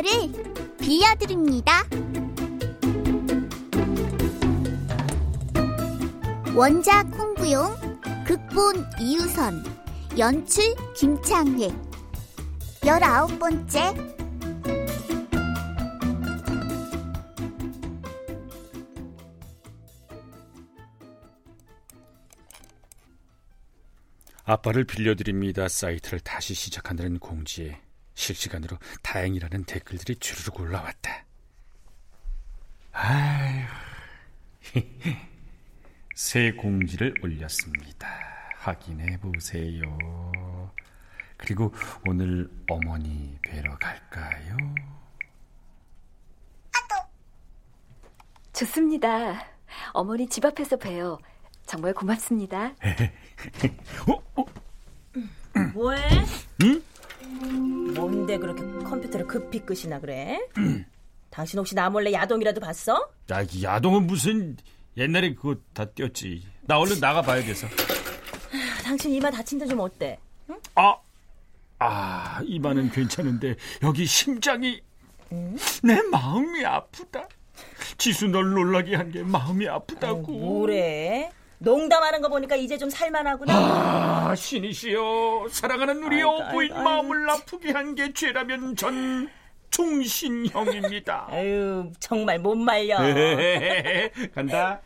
아빠를 빌려드립니다. 원작 홍구용, 극본 이유선, 연출 김창회. 열아홉 번째 아빠를 빌려드립니다 사이트를 다시 시작한다는 공지에 실시간으로 다행이라는 댓글들이 주르륵 올라왔다. 아휴, 새 공지를 올렸습니다. 확인해 보세요. 그리고 오늘 어머니 뵈러 갈까요? 좋습니다. 어머니 집 앞에서 봬요. 정말 고맙습니다. 어? 어? 뭐해? 응? 뭔데 그렇게 컴퓨터를 급히 끄시나 그래? 당신 혹시 나 몰래 야동이라도 봤어? 야, 이 야동은 무슨 옛날에 그거 다 띄었지. 나 얼른 나가 봐야 돼서. 당신 이마 다친 데 좀 어때? 아, 아, 이마는 괜찮은데 여기 심장이 내 마음이 아프다. 지수 널 놀라게 한 게 마음이 아프다고. 뭐래? 농담하는 거 보니까 이제 좀 살만하구나. 아, 신이시여, 사랑하는 우리 어부인 마음을 아프게 한 게 죄라면 전 종신형입니다. 아유, 정말 못 말려. 간다.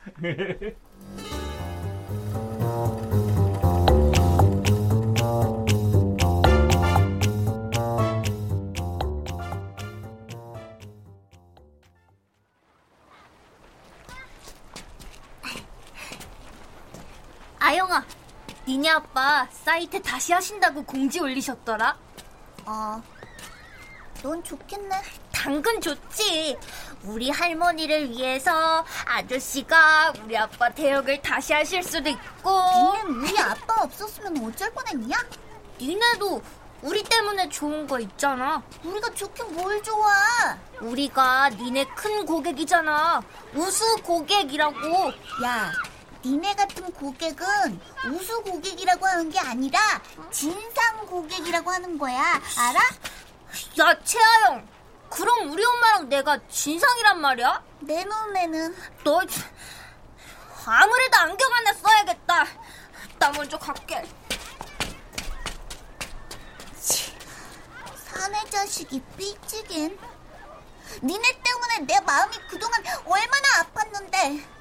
아영아, 니네 아빠 사이트 다시 하신다고 공지 올리셨더라? 어, 넌 좋겠네. 당근 좋지. 우리 할머니를 위해서 아저씨가 우리 아빠 대역을 다시 하실 수도 있고. 니넨 우리 아빠 없었으면 어쩔 뻔했냐? 니네도 우리 때문에 좋은 거 있잖아. 우리가 좋긴 뭘 좋아? 우리가 니네 큰 고객이잖아. 우수 고객이라고. 야, 니네 같은 고객은 우수 고객이라고 하는 게 아니라 진상 고객이라고 하는 거야. 알아? 야, 채아영. 그럼 우리 엄마랑 내가 진상이란 말이야? 내 눈에는 너 아무래도 안경 하나 써야겠다. 나 먼저 갈게. 사내 자식이 삐지긴. 니네 때문에 내 마음이 그동안 얼마나 아팠는데.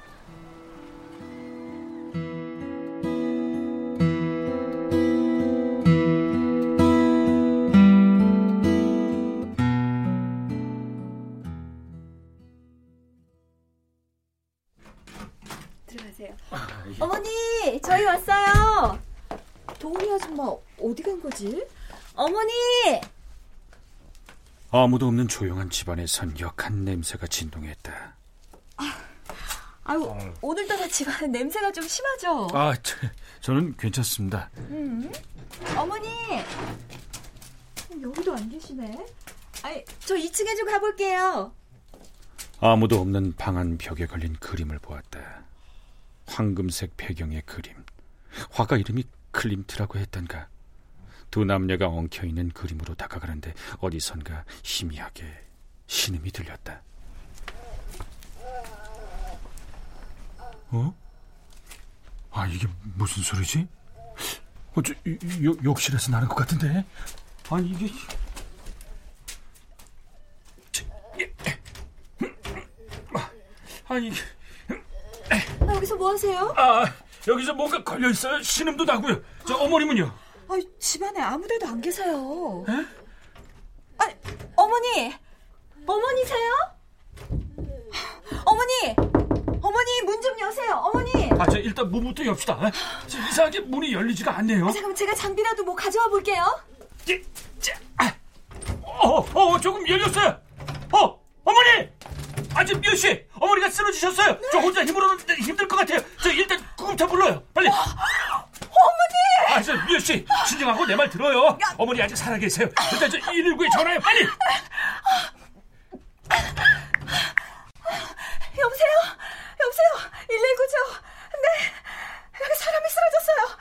들어가세요. 예. 어머니, 저희 왔어요. 도훈이 아줌마 어디 간 거지? 어머니! 아무도 없는 조용한 집안에선 역한 냄새가 진동했다. 아유, 오늘따라 집안에 냄새가 좀 심하죠? 아, 저, 저는 괜찮습니다. 음. 어머니! 여기도 안 계시네. 아니, 저 2층에 좀 가볼게요. 아무도 없는 방 안 벽에 걸린 그림을 보았다. 황금색 배경의 그림. 화가 이름이 클림트라고 했던가. 두 남녀가 엉켜 있는 그림으로 다가가는데 어디선가 희미하게 신음이 들렸다. 어? 아 이게 무슨 소리지? 어, 저, 이- 요- 욕실에서 나는 것 같은데. 이게 아니 이게 아, 여기서 뭐 하세요? 아 여기서 뭔가 걸려 있어요. 신음도 나고요. 저 어머님은요? 아, 집안에 아무데도 안 계세요. 아니, 어머니! 어머니세요? 어머니! 어머니, 문 좀 여세요, 어머니! 아, 저 일단 문부터 엽시다. 저 이상하게 문이 열리지가 않네요. 아, 잠깐만, 제가 장비라도 뭐 가져와 볼게요. 예, 자, 아, 어, 어, 조금 열렸어요. 어, 어머니! 아직 미호 씨, 어머니가 쓰러지셨어요. 저 혼자 힘으로는 힘들 것 같아요. 저 일단 구급차 불러요. 빨리. 어머니! 아, 저 미호 씨, 진정하고 내 말 들어요. 어머니 아직 살아 계세요. 일단 저 119에 전화해, 빨리. 여보세요? 여보세요? 119죠? 네. 여기 사람이 쓰러졌어요.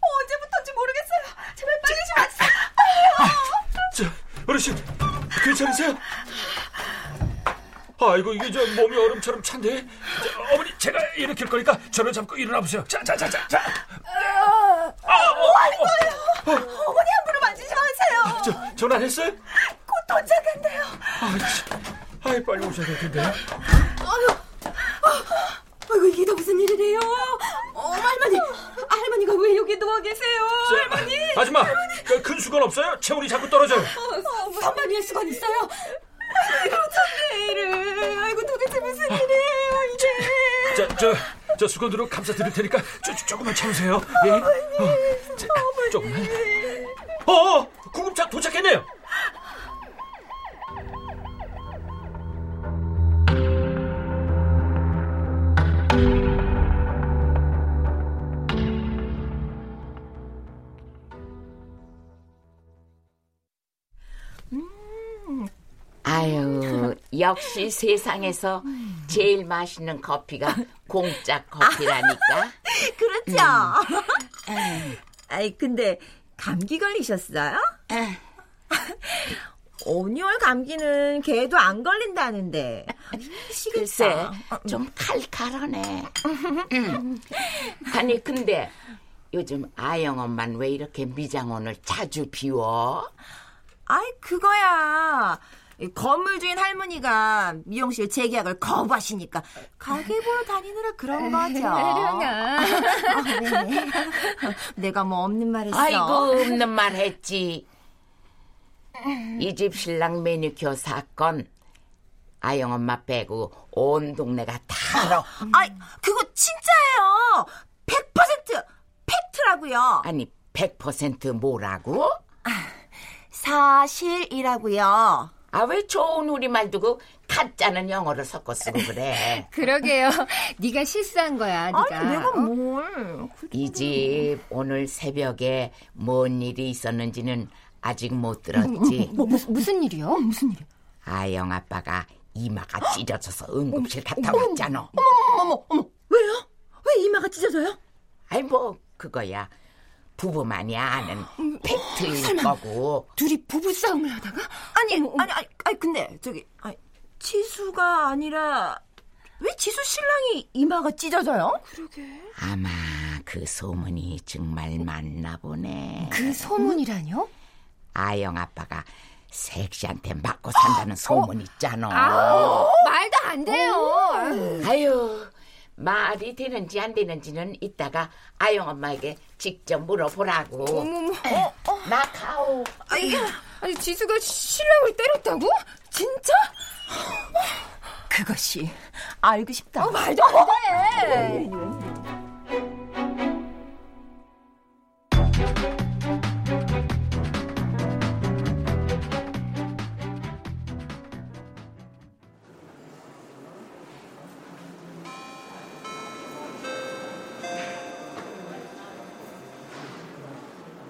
어, 언제부터인지 모르겠어요. 제발 빨리 좀 와주세요. 빨리요! 저, 어르신, 괜찮으세요? 아이고, 이게 저 몸이 얼음처럼 찬데. 저, 어머니, 제가 일으킬 거니까 저를 잡고 일어나 보세요. 자, 자, 자, 자. 자. 뭐 하는 거예요? 어머니 함부로 만지지 마세요. 저, 전화했어요? 곧 도착한대요. 아, 씨. 아이, 빨리 오셔야 될 텐데. 아유, 아이고 이게 다 무슨 일이래요? 어, 할머니, 할머니가 왜 여기 누워 계세요? 저, 할머니, 아줌마, 그큰 수건 없어요? 체온이 자꾸 떨어져요. 어, 선반 위에 수건 있어요? 일을. 아이고 도대체 무슨 일이에요 이게? 자, 저, 저 수건으로 감싸 드릴 테니까 조, 조, 조금만 참으세요. 예? 어, 자, 조금만. 어, 어, 구급차 도착했네요. 역시 세상에서 제일 맛있는 커피가 공짜 커피라니까. 그렇죠. 아이 근데 감기 걸리셨어요? 온열 감기는 걔도 안 걸린다는데. 글쎄, 좀 칼칼하네. 음. 아니, 근데 요즘 아영 엄만 왜 이렇게 미장원을 자주 비워? 아이 그거야. 이 건물 주인 할머니가 미용실 재계약을 거부하시니까 가게 보러 다니느라 그런 거죠. 혜령아. 아, 네. 내가 뭐 없는 말 했어. 아이고, 없는 말 했지. 이 집 신랑 매니큐어 사건, 아영 엄마 빼고 온 동네가 다 알아. 아이, 그거 진짜예요. 100% 팩트라고요. 아니, 100% 뭐라고? 사실이라고요. 아, 왜 좋은 우리말 두고 가짜는 영어를 섞어 쓰고 그래? 그러게요. 네가 실수한 거야, 네가. 아니, 내가 어? 뭘. 이 집 오늘 새벽에 뭔 일이 있었는지는 아직 못 들었지. 뭐, 무슨, 무슨 일이요? 무슨 일이요? 아영 아빠가 이마가 찢어져서 응급실 갔다 왔잖아. 어머, 어머, 어머. 왜요? 왜 이마가 찢어져요? 아이 뭐 그거야. 부부만이 아는 팩트일 거고. 둘이 부부싸움을 하다가? 아니, 아니, 아니, 아니, 근데, 저기, 아니, 지수가 아니라, 왜 지수 신랑이 이마가 찢어져요? 그러게. 아마 그 소문이 정말 맞나 보네. 그 소문이라뇨? 아영 아빠가 섹시한테 맞고 산다는 소문 있잖아. 아, 말도 안 돼요. 아유, 말이 되는지 안 되는지는 이따가 아영 엄마에게 직접 물어보라고. 어머머. 나 가오. 아니, 아니, 지수가 신랑을 때렸다고? 진짜? 그것이 알고 싶다. 어, 말도 안 돼.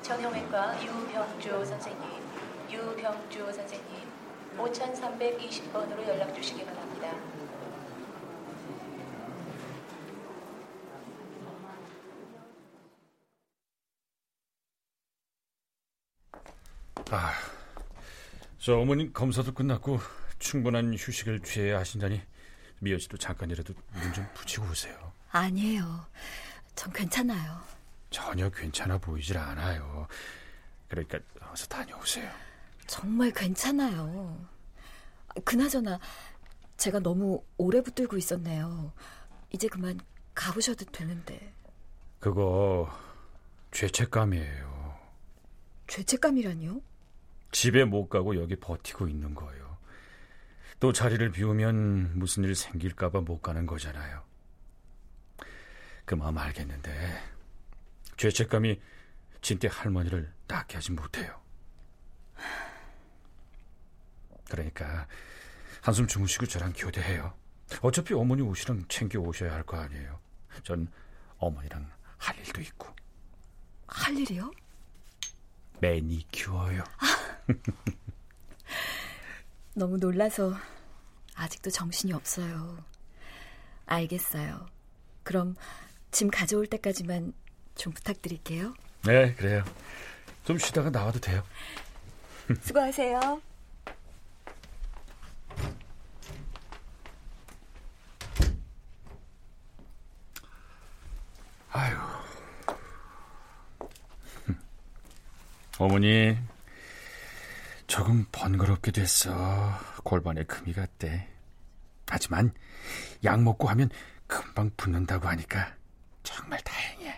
정형외과 유병조 선생님. 유병주 선생님 5320번으로 연락 주시기 바랍니다. 아, 저 어머님 검사도 끝났고 충분한 휴식을 취해야 하신다니 미연 씨도 잠깐이라도 눈 좀 붙이고 오세요. 아니에요. 전 괜찮아요. 전혀 괜찮아 보이질 않아요. 그러니까 어서 다녀오세요. 정말 괜찮아요. 그나저나 제가 너무 오래 붙들고 있었네요. 이제 그만 가보셔도 되는데. 그거 죄책감이에요. 죄책감이라니요? 집에 못 가고 여기 버티고 있는 거예요. 또 자리를 비우면 무슨 일 생길까봐 못 가는 거잖아요. 그 마음 알겠는데 죄책감이 진태 할머니를 낫게 하지 못해요. 그러니까 한숨 주무시고 저랑 교대해요. 어차피 어머니 옷이랑 챙겨 오셔야 할 거 아니에요. 전 어머니랑 할 일도 있고. 할 일이요? 매니큐어요. 너무 놀라서 아직도 정신이 없어요. 알겠어요. 그럼 짐 가져올 때까지만 좀 부탁드릴게요. 네, 그래요. 좀 쉬다가 나와도 돼요. 수고하세요. 아유. 어머니, 조금 번거롭게 됐어. 골반에 금이 갔대. 하지만 약 먹고 하면 금방 붓는다고 하니까 정말 다행이야.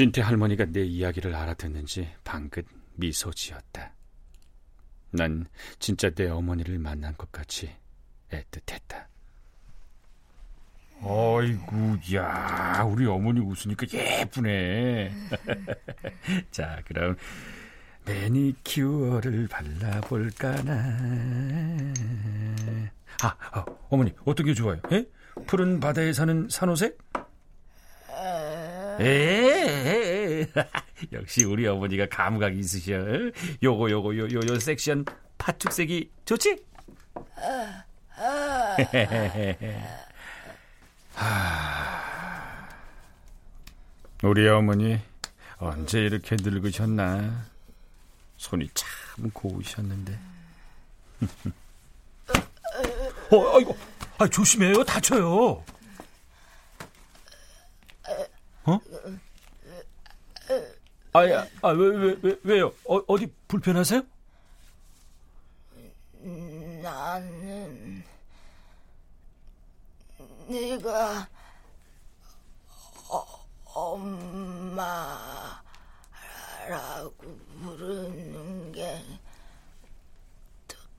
진태 할머니가 내 이야기를 알아듣는지 방긋 미소 지었다. 난 진짜 내 어머니를 만난 것 같이 애틋했다. 어이구, 야, 우리 어머니 웃으니까 예쁘네. 자, 그럼 매니큐어를 발라볼까나. 아, 아, 어머니, 어떤 게 좋아요? 에? 푸른 바다에 사는 산호색? 에 역시 우리 어머니가 감각이 있으셔. 요거, 요거, 요, 요, 요 섹시한 파축색이 좋지? 하... 우리 어머니 언제 이렇게 늙으셨나? 손이 참 고우셨는데. 어, 아이고, 아, 조심해요, 다쳐요. 어? 아야, 아, 왜, 왜, 왜, 왜요? 어, 어디 불편하세요? 나는 네가 어, 엄마라고 부르는 게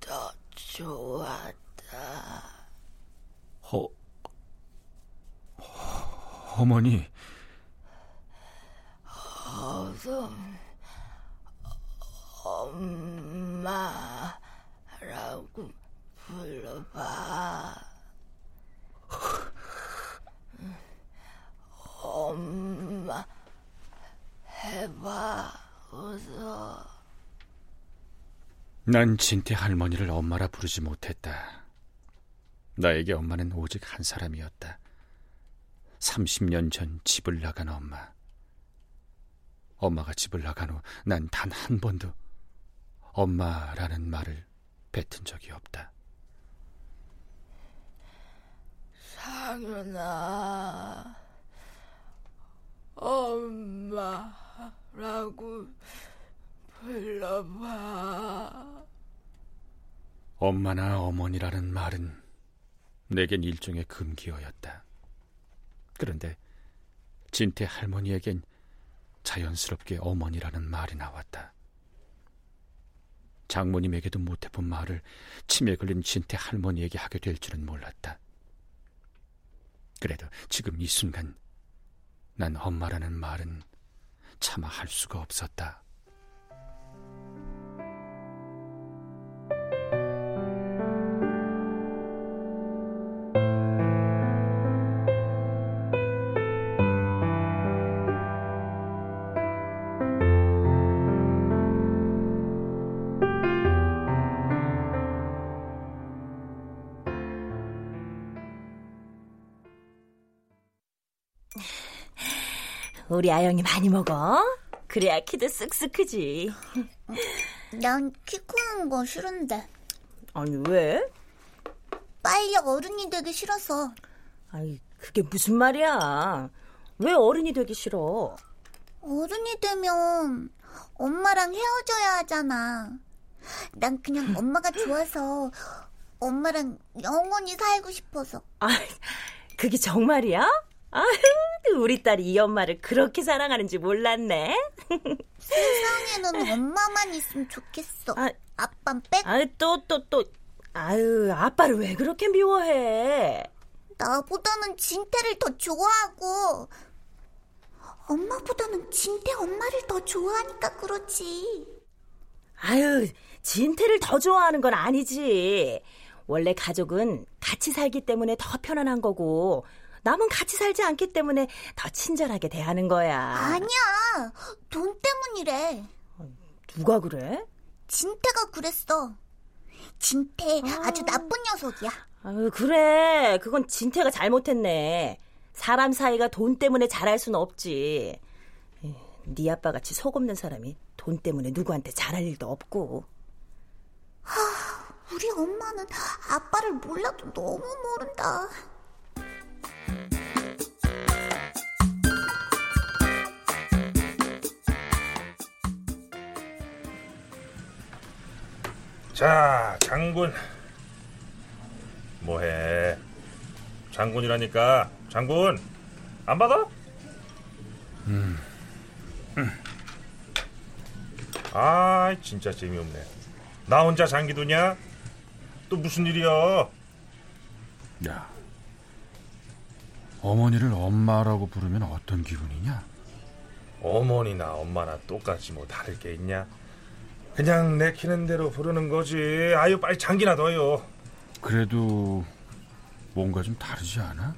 더 좋았다. 어, 어머니. 어서 엄마라고 불러봐. 엄마 해봐 어서. 난 진태 할머니를 엄마라 부르지 못했다. 나에게 엄마는 오직 한 사람이었다. 30년 전 집을 나간 엄마. 엄마가 집을 나간 후 난 단 한 번도 엄마라는 말을 뱉은 적이 없다. 상윤아, 엄마라고 불러봐. 엄마나 어머니라는 말은 내겐 일종의 금기어였다. 그런데 진태 할머니에겐 자연스럽게 어머니라는 말이 나왔다. 장모님에게도 못해본 말을 치매 걸린 진태 할머니에게 하게 될 줄은 몰랐다. 그래도 지금 이 순간 난 엄마라는 말은 차마 할 수가 없었다. 우리 아영이 많이 먹어. 그래야 키도 쓱쓱 크지. 난 키 크는 거 싫은데. 아니 왜? 빨리 어른이 되기 싫어서. 아이 그게 무슨 말이야? 왜 어른이 되기 싫어? 어른이 되면 엄마랑 헤어져야 하잖아. 난 그냥 엄마가 좋아서 엄마랑 영원히 살고 싶어서. 아, 그게 정말이야? 아유, 우리 딸이 이 엄마를 그렇게 사랑하는지 몰랐네. 세상에는 엄마만 있으면 좋겠어. 아, 아빤 빽. 아, 또, 또, 또. 아유, 아빠를 왜 그렇게 미워해? 나보다는 진태를 더 좋아하고 엄마보다는 진태 엄마를 더 좋아하니까 그렇지. 아유, 진태를 더 좋아하는 건 아니지. 원래 가족은 같이 살기 때문에 더 편안한 거고 남은 같이 살지 않기 때문에 더 친절하게 대하는 거야. 아니야. 돈 때문이래. 누가 그래? 진태가 그랬어. 진태 아... 주 나쁜 녀석이야. 아유, 그래. 그건 진태가 잘못했네. 사람 사이가 돈 때문에 잘할 수는 없지. 네 아빠 같이 속 없는 사람이 돈 때문에 누구한테 잘할 일도 없고. 하, 우리 엄마는 아빠를 몰라도 너무 모른다. 자, 장군. 뭐해? 장군이라니까. 장군. 안 받아? 음. 음. 아, 진짜 재미없네. 나 혼자 장기두냐? 또 무슨 일이야? 야, 어머니를 엄마라고 부르면 어떤 기분이냐? 어머니나 엄마나 똑같이 뭐 다를 게 있냐? 그냥 내키는 대로 부르는 거지. 아유, 빨리 장기나 넣어요. 그래도 뭔가 좀 다르지 않아?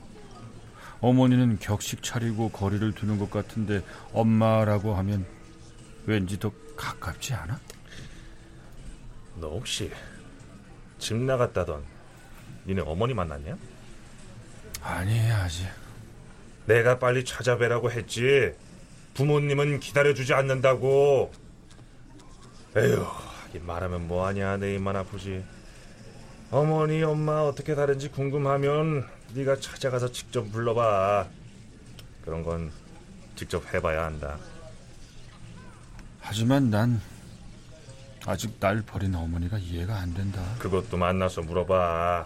어머니는 격식 차리고 거리를 두는 것 같은데 엄마라고 하면 왠지 더 가깝지 않아? 너 혹시 집 나갔다던 니네 어머니 만났냐? 아니 아직. 내가 빨리 찾아뵈라고 했지. 부모님은 기다려주지 않는다고. 에휴 말하면 뭐하냐 내 입만 아프지. 어머니 엄마 어떻게 다른지 궁금하면 네가 찾아가서 직접 불러봐. 그런 건 직접 해봐야 한다. 하지만 난 아직 날 버린 어머니가 이해가 안 된다. 그것도 만나서 물어봐.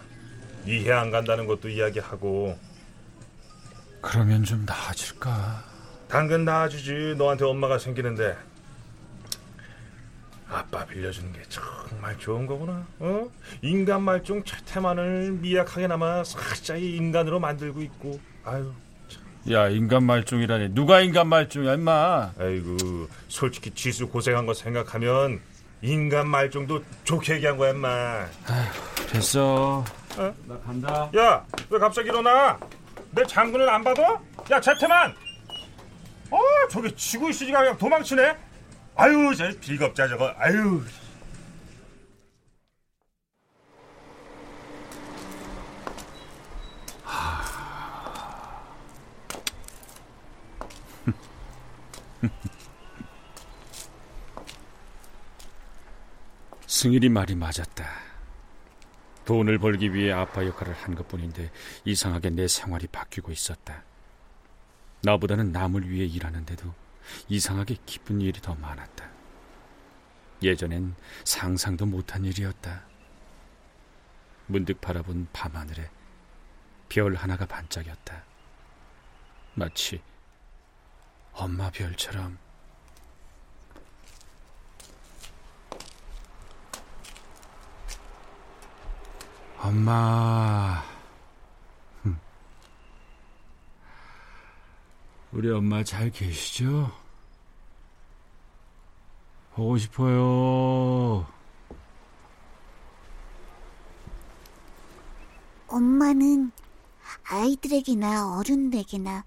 이해 안 간다는 것도 이야기하고. 그러면 좀 나아질까? 당근 나아지지. 너한테 엄마가 생기는데. 아빠 빌려주는 게 정말 좋은 거구나. 어? 인간 말종 최태만을 미약하게나마 살짝 인간으로 만들고 있고. 아유. 야 인간 말종이라니 누가 인간 말종이야 임마 아이고 솔직히 지수 고생한 거 생각하면 인간 말종도 좋게 얘기한 거야 임마 아휴 됐어 어? 나 간다 야 왜 갑자기 일어나 내 장군은 안 받아? 야 재태만 어 저기 지구 있으니까 그냥 도망치네 아유 저 빌겁자 저거 아유 승일이 말이 맞았다. 돈을 벌기 위해 아빠 역할을 한 것뿐인데 이상하게 내 생활이 바뀌고 있었다. 나보다는 남을 위해 일하는데도 이상하게 기쁜 일이 더 많았다. 예전엔 상상도 못한 일이었다. 문득 바라본 밤하늘에 별 하나가 반짝였다. 마치 엄마 별처럼 엄마. 우리 엄마 잘 계시죠? 보고 싶어요. 엄마는 아이들에게나 어른에게나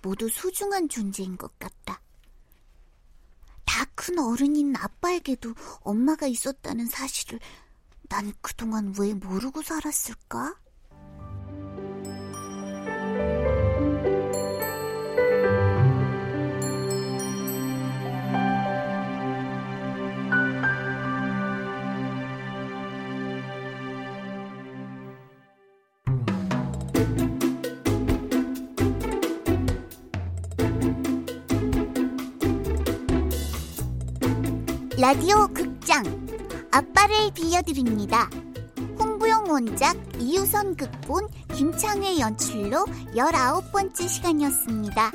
모두 소중한 존재인 것 같다. 다 큰 어른인 아빠에게도 엄마가 있었다는 사실을 난 그동안 왜 모르고 살았을까? 라디오 극장 아빠를 빌려드립니다. 홍부영 원작 이유선 극본 김창회 연출로 19번째 시간이었습니다.